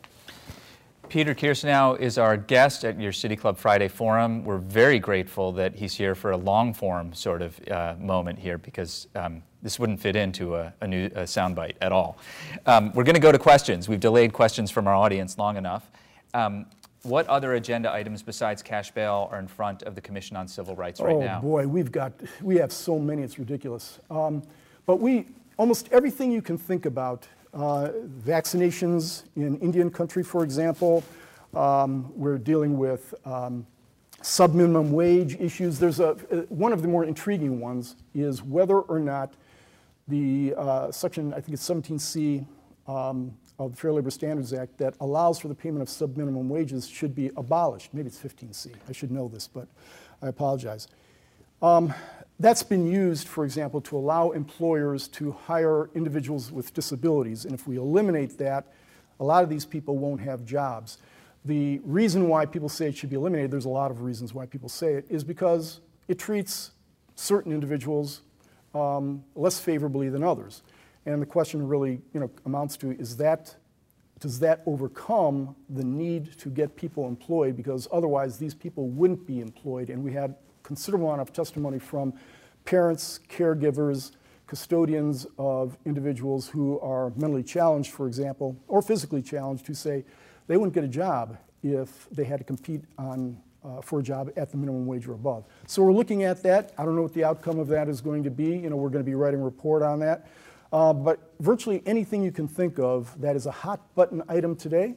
Peter Kirsanow is our guest at your City Club Friday Forum. We're very grateful that he's here for a long form sort of uh, moment here because um, this wouldn't fit into a, a new a soundbite at all. Um, we're going to go to questions. We've delayed questions from our audience long enough. Um, what other agenda items besides cash bail are in front of the Commission on Civil Rights right oh, now? Oh boy, we've got, we have so many, it's ridiculous. Um, but we, almost everything you can think about, uh, vaccinations in Indian country, for example, um, we're dealing with um, sub-minimum wage issues. There's a, uh, one of the more intriguing ones is whether or not the uh, section, I think it's 17C, um, of the Fair Labor Standards Act that allows for the payment of sub-minimum wages should be abolished. Maybe it's 15C. I should know this, but I apologize. Um, that's been used, for example, to allow employers to hire individuals with disabilities. And if we eliminate that, a lot of these people won't have jobs. The reason why people say it should be eliminated, there's a lot of reasons why people say it, is because it treats certain individuals um, less favorably than others. And the question really you know, amounts to is that, does that overcome the need to get people employed? Because otherwise, these people wouldn't be employed. And we had considerable amount of testimony from parents, caregivers, custodians of individuals who are mentally challenged, for example, or physically challenged, who say they wouldn't get a job if they had to compete on, uh, for a job at the minimum wage or above. So we're looking at that. I don't know what the outcome of that is going to be. You know, we're going to be writing a report on that. Uh, but virtually anything you can think of that is a hot button item today.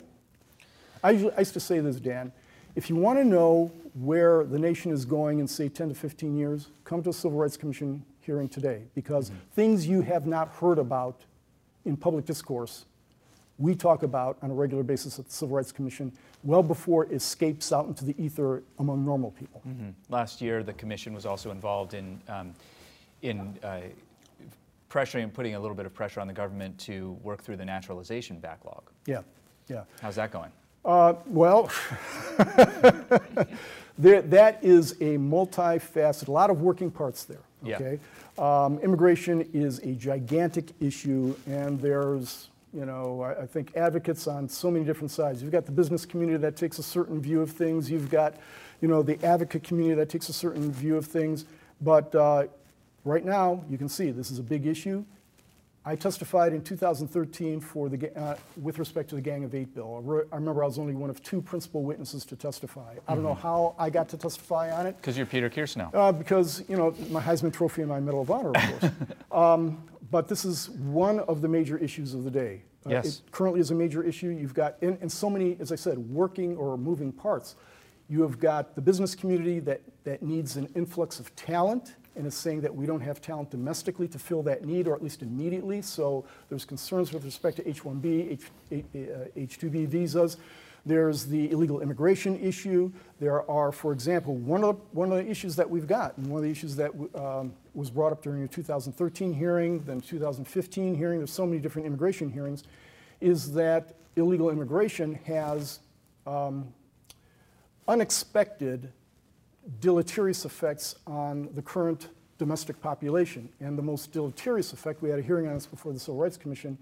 I, usually, I used to say this, Dan. If you want to know where the nation is going in, say, 10 to 15 years, come to a Civil Rights Commission hearing today because mm-hmm. things you have not heard about in public discourse, we talk about on a regular basis at the Civil Rights Commission well before it escapes out into the ether among normal people. Mm-hmm. Last year, the commission was also involved in, um, in uh, pressuring and putting a little bit of pressure on the government to work through the naturalization backlog. Yeah, yeah. How's that going? Uh, well, [laughs] there, that is a multifaceted, a lot of working parts there. Okay, yeah. um, immigration is a gigantic issue, and there's you know, I, I, think advocates on so many different sides. You've got the business community that takes a certain view of things. You've got, you know, the advocate community that takes a certain view of things. But uh, right now, you can see this is a big issue. I testified in 2013 for the, uh, with respect to the Gang of Eight bill. I remember I was only one of two principal witnesses to testify. I don't know mm-hmm. how I got to testify on it. Because you're Peter Kirsanow. Uh, because, you know, my Heisman Trophy and my Medal of Honor, of course. [laughs] um, but this is one of the major issues of the day. Uh, yes. It currently is a major issue. You've got, and, and so many, as I said, working or moving parts. You have got the business community that, that needs an influx of talent and is saying that we don't have talent domestically to fill that need, or at least immediately. So there's concerns with respect to H-1B, H, H-2B uh, visas. There's the illegal immigration issue. There are, for example, one of the, one of the issues that we've got, and one of the issues that um, was brought up during the 2013 hearing, then 2015 hearing, there's so many different immigration hearings, is that illegal immigration has um, unexpected deleterious effects on the current domestic population. And the most deleterious effect, we had a hearing on this before the Civil Rights Commission,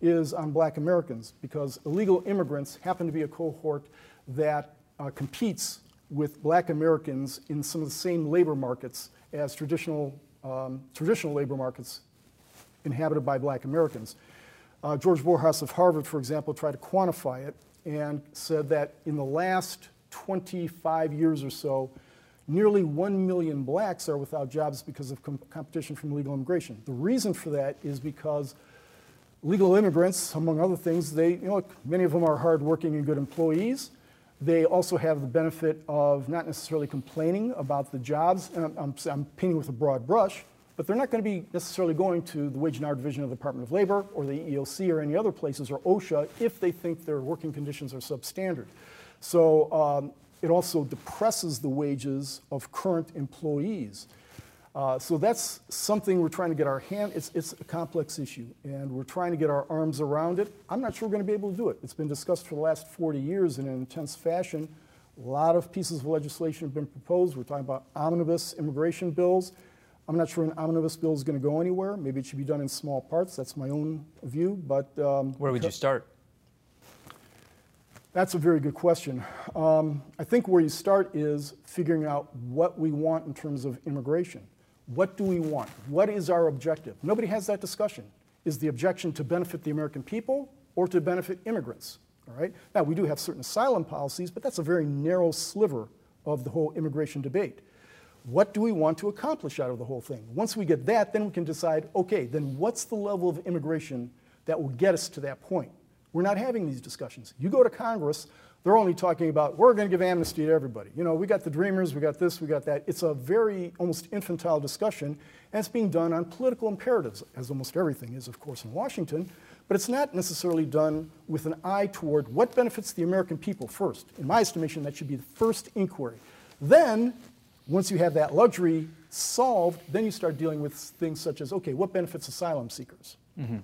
is on black Americans because illegal immigrants happen to be a cohort that uh, competes with black Americans in some of the same labor markets as traditional, um, traditional labor markets inhabited by black Americans. Uh, George Borjas of Harvard, for example, tried to quantify it and said that in the last 25 years or so, nearly 1 million blacks are without jobs because of com- competition from illegal immigration. The reason for that is because legal immigrants, among other things, they, you know, many of them are hardworking and good employees. They also have the benefit of not necessarily complaining about the jobs. I'm, I'm, I'm painting with a broad brush, but they're not going to be necessarily going to the Wage and Hour Division of the Department of Labor or the EEOC or any other places or OSHA if they think their working conditions are substandard. So um, it also depresses the wages of current employees. Uh, so that's something we're trying to get our hand, it's, it's a complex issue, and we're trying to get our arms around it. I'm not sure we're going to be able to do it. It's been discussed for the last 40 years in an intense fashion. A lot of pieces of legislation have been proposed. We're talking about omnibus immigration bills. I'm not sure an omnibus bill is going to go anywhere. Maybe it should be done in small parts. That's my own view. But um, where would you start? That's a very good question. Um, I think where you start is figuring out what we want in terms of immigration. What do we want? What is our objective? Nobody has that discussion. Is the objection to benefit the American people or to benefit immigrants? All right. Now we do have certain asylum policies, but that's a very narrow sliver of the whole immigration debate. What do we want to accomplish out of the whole thing? Once we get that, then we can decide, okay, then what's the level of immigration that will get us to that point? We're not having these discussions. You go to Congress, they're only talking about we're going to give amnesty to everybody. You know, we got the dreamers, we got this, we got that. It's a very almost infantile discussion, and it's being done on political imperatives, as almost everything is, of course, in Washington. But it's not necessarily done with an eye toward what benefits the American people first. In my estimation, that should be the first inquiry. Then, once you have that luxury solved, then you start dealing with things such as okay, what benefits asylum seekers? Mm-hmm.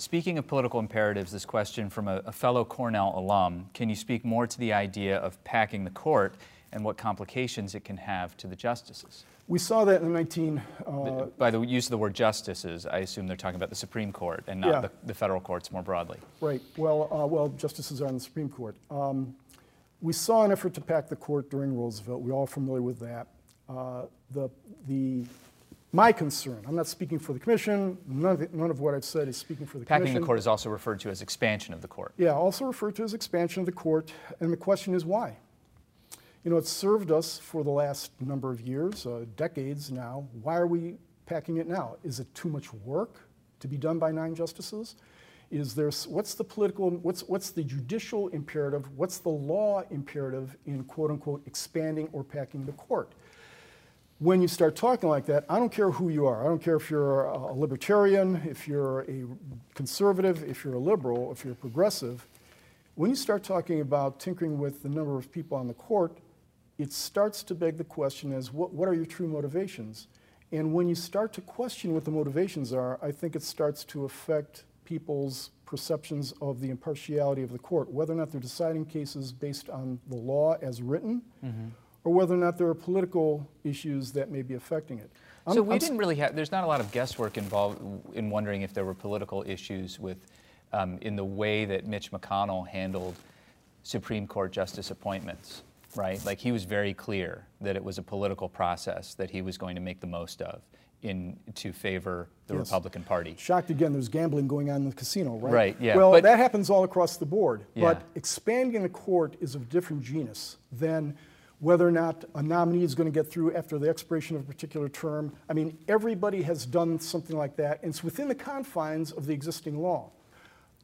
Speaking of political imperatives, this question from a, a, fellow Cornell alum can you speak more to the idea of packing the court and what complications it can have to the justices? We saw that in the 19. Uh, By the use of the word justices, I assume they're talking about the Supreme Court and not yeah. the, the, federal courts more broadly. Right. Well, uh, well, justices are on the Supreme Court. Um, we saw an effort to pack the court during Roosevelt. We're all familiar with that. Uh, the, the my concern. I'm not speaking for the commission. None of, the, none of what I've said is speaking for the Packing commission. Packing the court is also referred to as expansion of the court. Yeah, also referred to as expansion of the court. And the question is why? You know, it's served us for the last number of years, uh, decades now. Why are we packing it now? Is it too much work to be done by nine justices? Is there, what's the political, what's, what's the judicial imperative? What's the law imperative in quote unquote expanding or packing the court? When you start talking like that, I don't care who you are. I don't care if you're a libertarian, if you're a conservative, if you're a liberal, if you're a progressive. When you start talking about tinkering with the number of people on the court, it starts to beg the question as what, what are your true motivations? And when you start to question what the motivations are, I think it starts to affect people's perceptions of the impartiality of the court, whether or not they're deciding cases based on the law as written. Mm-hmm or whether or not there are political issues that may be affecting it. I'm, so we I'm didn't really have, there's not a lot of guesswork involved in wondering if there were political issues with, um, in the way that Mitch McConnell handled Supreme Court justice appointments, right? Like he was very clear that it was a political process that he was going to make the most of in to favor the yes. Republican Party. Shocked again, there's gambling going on in the casino, right? Right, yeah. Well, but, that happens all across the board. Yeah. But expanding the court is of different genus than whether or not a nominee is going to get through after the expiration of a particular term. I mean, everybody has done something like that, and it's within the confines of the existing law.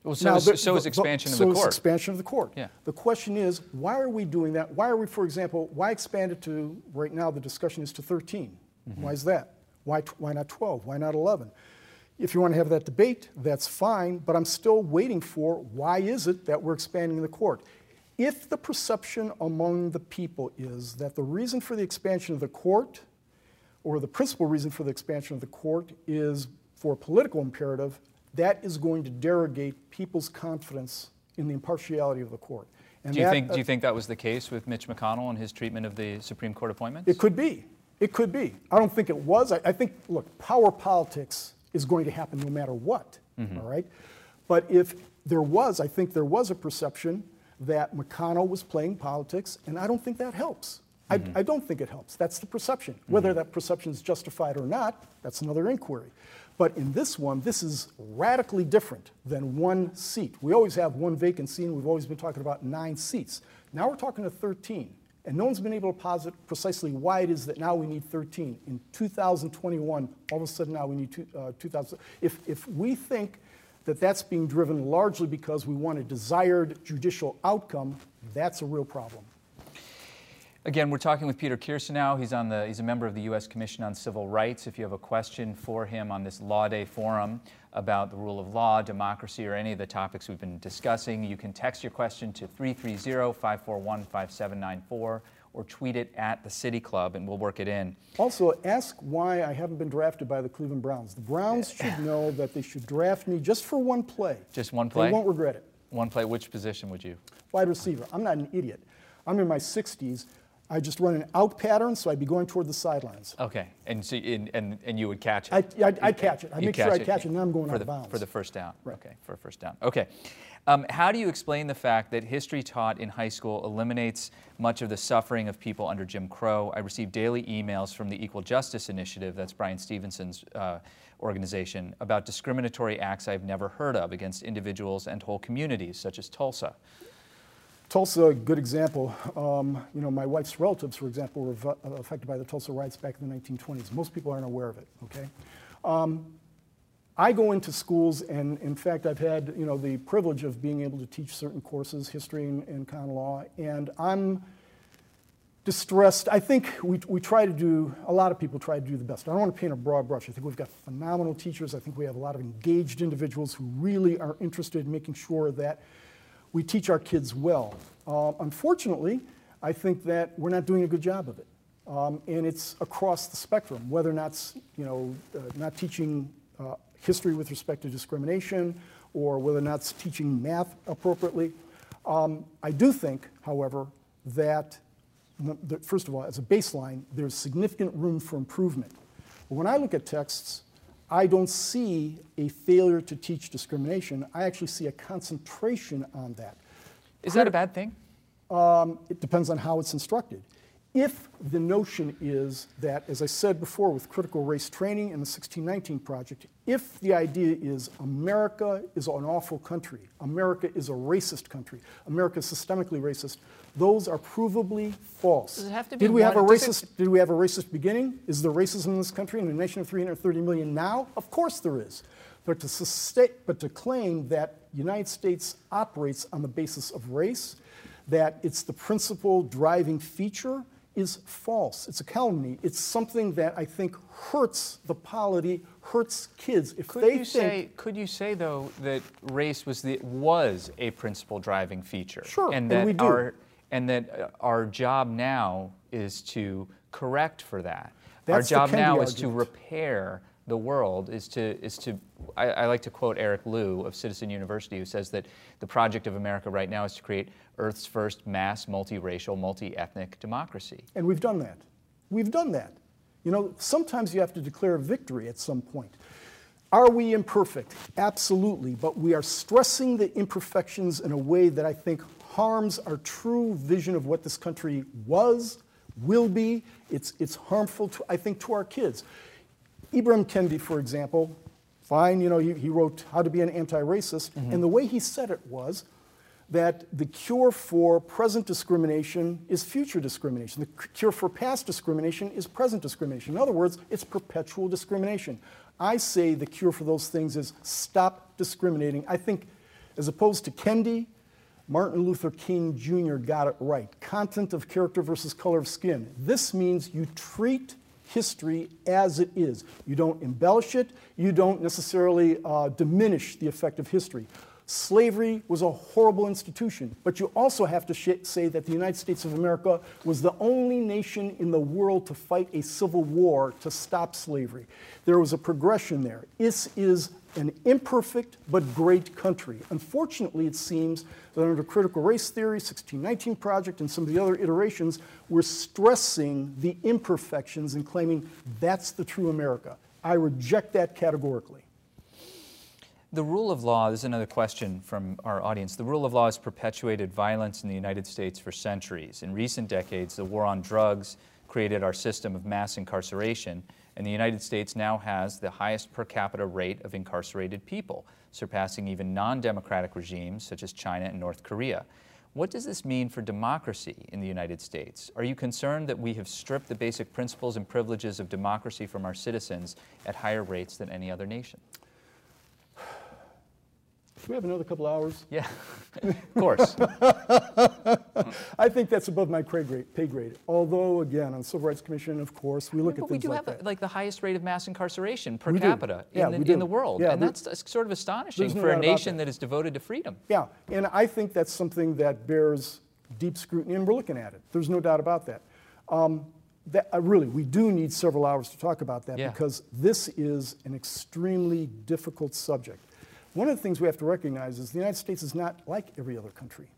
Well, so, now, is, so is expansion of the court. So is expansion of the court. Yeah. The question is, why are we doing that? Why are we, for example, why expand it to, right now the discussion is to 13. Mm-hmm. Why is that? Why, why not 12? Why not 11? If you want to have that debate, that's fine, but I'm still waiting for why is it that we're expanding the court? If the perception among the people is that the reason for the expansion of the court, or the principal reason for the expansion of the court, is for a political imperative, that is going to derogate people's confidence in the impartiality of the court. And do you, that, think, do you think that was the case with Mitch McConnell and his treatment of the Supreme Court appointments? It could be. It could be. I don't think it was. I, I think, look, power politics is going to happen no matter what, mm-hmm. all right? But if there was, I think there was a perception that McConnell was playing politics, and I don't think that helps. Mm-hmm. I, I, don't think it helps. That's the perception. Mm-hmm. Whether that perception is justified or not, that's another inquiry. But in this one, this is radically different than one seat. We always have one vacancy, and we've always been talking about nine seats. Now we're talking to 13. And no one's been able to posit precisely why it is that now we need 13. In 2021, all of a sudden now we need two, uh, 2000. If, if we think that that's being driven largely because we want a desired judicial outcome, that's a real problem. Again, we're talking with Peter Kirsanow. He's, on the, he's a member of the U.S. Commission on Civil Rights. If you have a question for him on this Law Day forum about the rule of law, democracy, or any of the topics we've been discussing, you can text your question to 330 541 5794 or tweet it at the City Club and we'll work it in. Also, ask why I haven't been drafted by the Cleveland Browns. The Browns should [laughs] know that they should draft me just for one play. Just one play? They won't regret it. One play. Which position would you? Wide receiver. I'm not an idiot. I'm in my 60s. I just run an out pattern, so I'd be going toward the sidelines. Okay, and so and, and, and you would catch it. I, I'd, I'd catch it. I'd make sure I catch it, and then I'm going for out the, of bounds for the first down. Right. Okay, for a first down. Okay, um, how do you explain the fact that history taught in high school eliminates much of the suffering of people under Jim Crow? I receive daily emails from the Equal Justice Initiative, that's Bryan Stevenson's uh, organization, about discriminatory acts I've never heard of against individuals and whole communities, such as Tulsa. Tulsa, a good example. Um, you know, my wife's relatives, for example, were uh, affected by the Tulsa riots back in the 1920s. Most people aren't aware of it, okay? Um, I go into schools, and in fact, I've had you know the privilege of being able to teach certain courses, history and, and common law, and I'm distressed. I think we, we try to do, a lot of people try to do the best. I don't want to paint a broad brush. I think we've got phenomenal teachers. I think we have a lot of engaged individuals who really are interested in making sure that we teach our kids well. Uh, unfortunately, I think that we're not doing a good job of it. Um, and it's across the spectrum, whether or not, you know, uh, not teaching uh, history with respect to discrimination or whether or not it's teaching math appropriately. Um, I do think, however, that, that, first of all, as a baseline, there's significant room for improvement. But when I look at texts, I don't see a failure to teach discrimination. I actually see a concentration on that. Is that a bad thing? Um, it depends on how it's instructed. If the notion is that, as I said before with critical race training and the 1619 project, if the idea is America is an awful country, America is a racist country, America is systemically racist, those are provably false. Does it have to be did we have a racist? Did we have a racist beginning? Is there racism in this country in a nation of 330 million now? Of course there is. But to, sustain, but to claim that United States operates on the basis of race, that it's the principal driving feature, is false. It's a calumny. It's something that I think hurts the polity, hurts kids. If could they you think, say, could you say though that race was the was a principal driving feature? Sure, and that and we do. our and that uh, our job now is to correct for that. That's our job now is to repair the world is to is to I, I, like to quote Eric Liu of Citizen University who says that the project of America right now is to create Earth's first mass multiracial multi-ethnic democracy. And we've done that. We've done that. You know, sometimes you have to declare victory at some point. Are we imperfect? Absolutely, but we are stressing the imperfections in a way that I think harms our true vision of what this country was, will be. It's, it's harmful, to, I think, to our kids. Ibram Kendi, for example, fine, you know, he, he wrote How to Be an Anti-Racist, mm-hmm. and the way he said it was that the cure for present discrimination is future discrimination. The cure for past discrimination is present discrimination. In other words, it's perpetual discrimination. I say the cure for those things is stop discriminating. I think, as opposed to Kendi, Martin Luther King Jr. got it right. Content of character versus color of skin. This means you treat history as it is. You don't embellish it, you don't necessarily uh, diminish the effect of history. Slavery was a horrible institution, but you also have to say that the United States of America was the only nation in the world to fight a civil war to stop slavery. There was a progression there. This is an imperfect but great country. Unfortunately, it seems that under critical race theory, 1619 Project, and some of the other iterations, we're stressing the imperfections and claiming that's the true America. I reject that categorically. The rule of law, this is another question from our audience. The rule of law has perpetuated violence in the United States for centuries. In recent decades, the war on drugs created our system of mass incarceration, and the United States now has the highest per capita rate of incarcerated people, surpassing even non democratic regimes such as China and North Korea. What does this mean for democracy in the United States? Are you concerned that we have stripped the basic principles and privileges of democracy from our citizens at higher rates than any other nation? Do we have another couple hours? Yeah, [laughs] of course. [laughs] I think that's above my pay grade, pay grade. Although, again, on Civil Rights Commission, of course, we look yeah, at things like that. we do have like the highest rate of mass incarceration per we capita yeah, in, the, in the world, yeah, and that's sort of astonishing no for a nation that. that is devoted to freedom. Yeah, and I think that's something that bears deep scrutiny, and we're looking at it. There's no doubt about that. Um, that, uh, really, we do need several hours to talk about that because this is an extremely difficult subject. One of the things we have to recognize is the United States is not like every other country.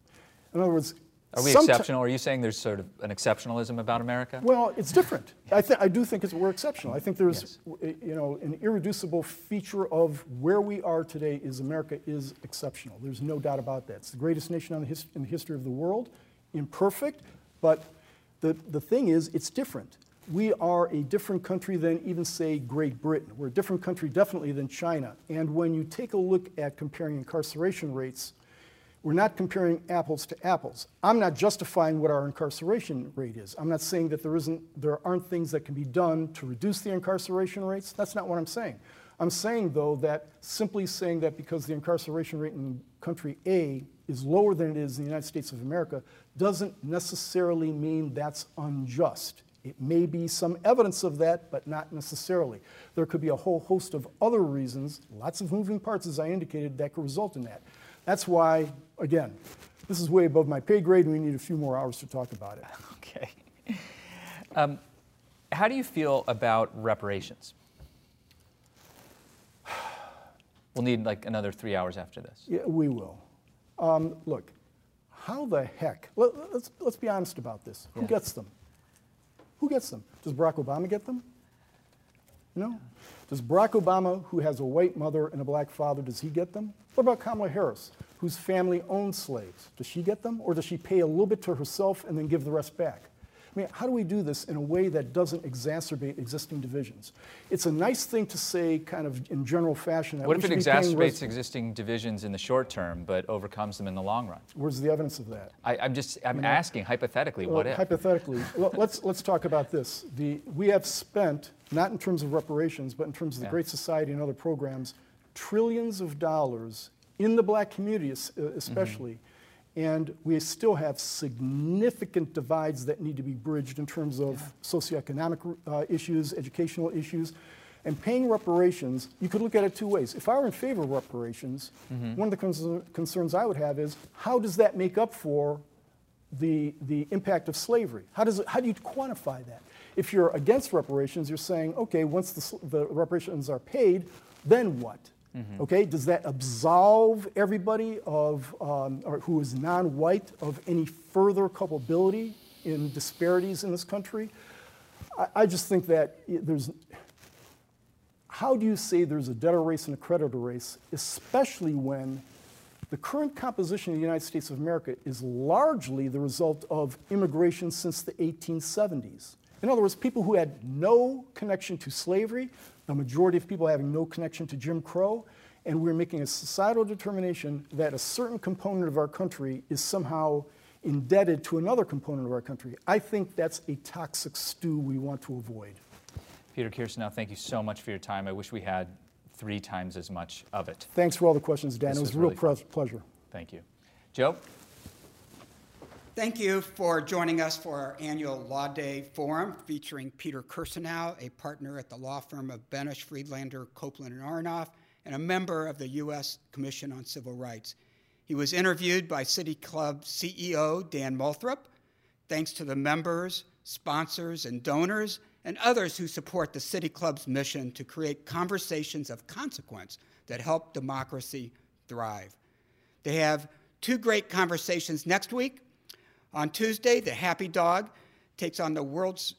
In other words, are we exceptional? Are you saying there's sort of an exceptionalism about America? Well, it's different. I, th- I do think it's, we're exceptional. I think there's, yes. Eh, you know, an irreducible feature of where we are today is America is exceptional. There's no doubt about that. It's the greatest nation the his- in the history of the world. Imperfect, but the, the thing is, it's different we are a different country than even, say, Great Britain. We're a different country, definitely, than China. And when you take a look at comparing incarceration rates, we're not comparing apples to apples. I'm not justifying what our incarceration rate is. I'm not saying that there, isn't, there aren't things that can be done to reduce the incarceration rates. That's not what I'm saying. I'm saying, though, that simply saying that because the incarceration rate in country A is lower than it is in the United States of America doesn't necessarily mean that's unjust. It may be some evidence of that, but not necessarily. There could be a whole host of other reasons, lots of moving parts, as I indicated, that could result in that. That's why, again, this is way above my pay grade, and we need a few more hours to talk about it. [laughs] Okay. Um, how do you feel about reparations? [sighs] We'll need like another three hours after this. Yeah, we will. Um, look, how the heck? Let, us let's, let's be honest about this. Who yeah. gets them? Who gets them? Does Barack Obama get them? No. Does Barack Obama, who has a white mother and a black father, does he get them? What about Kamala Harris, whose family owns slaves? Does she get them? Or does she pay a little bit to herself and then give the rest back? I mean, how do we do this in a way that doesn't exacerbate existing divisions? It's a nice thing to say, kind of in general fashion. what if it exacerbates existing divisions in the short term, but overcomes them in the long run? Where's the evidence of that? I, am just, I'm you know, asking hypothetically, well, what if? Hypothetically, let's let's talk about this. The we have spent not in terms of reparations, but in terms of the yeah. Great Society and other programs, trillions of dollars in the black community, uh, especially. Mm-hmm and we still have significant divides that need to be bridged in terms of socioeconomic uh, issues, educational issues. And paying reparations, you could look at it two ways. If I were in favor of reparations, one of the cons- concerns I would have is how does that make up for the, the impact of slavery? How, does it, how do you quantify that? If you're against reparations, you're saying, okay, once the, the reparations are paid, then what? Okay, does that absolve everybody of, um, or who is non-white of any further culpability in disparities in this country? I, I just think that there's, how do you say there's a debtor race and a creditor race, especially when the current composition of the United States of America is largely the result of immigration since the 1870s? In other words, people who had no connection to slavery, the majority of people having no connection to Jim Crow, and we're making a societal determination that a certain component of our country is somehow indebted to another component of our country. I think that's a toxic stew we want to avoid. Peter Kirsanow, thank you so much for your time. I wish we had three times as much of it. Thanks for all the questions, Dan. This it was was a real really pleasure. Thank you. Joe? Thank you for joining us for our annual Law Day Forum featuring Peter Kirsanow, a partner at the law firm of Benesch, Friedlander, Coplan, and Aronoff, and a member of the U.S. Commission on Civil Rights. He was interviewed by City Club CEO Dan Moulthrop. Thanks to the members, sponsors, and donors, and others who support the City Club's mission to create conversations of consequence that help democracy thrive. They have two great conversations next week. On Tuesday, the Happy Dog takes on the world's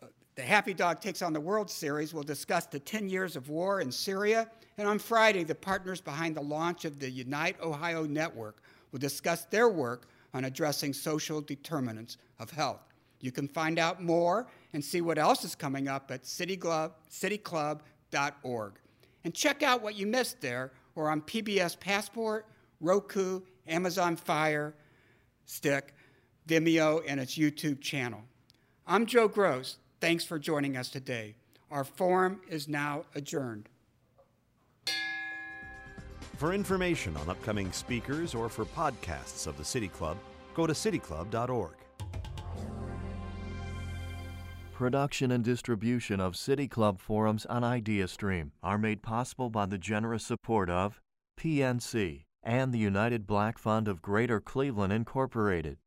uh, the Happy Dog takes on the World Series. We'll discuss the 10 years of war in Syria. And on Friday, the partners behind the launch of the Unite Ohio Network will discuss their work on addressing social determinants of health. You can find out more and see what else is coming up at cityclub, cityclub.org. And check out what you missed there or on PBS Passport, Roku, Amazon Fire Stick, Vimeo, and its YouTube channel. I'm Joe Gross. Thanks for joining us today. Our forum is now adjourned. For information on upcoming speakers or for podcasts of the City Club, go to cityclub.org. Production and distribution of City Club forums on IdeaStream are made possible by the generous support of PNC and the United Black Fund of Greater Cleveland Incorporated.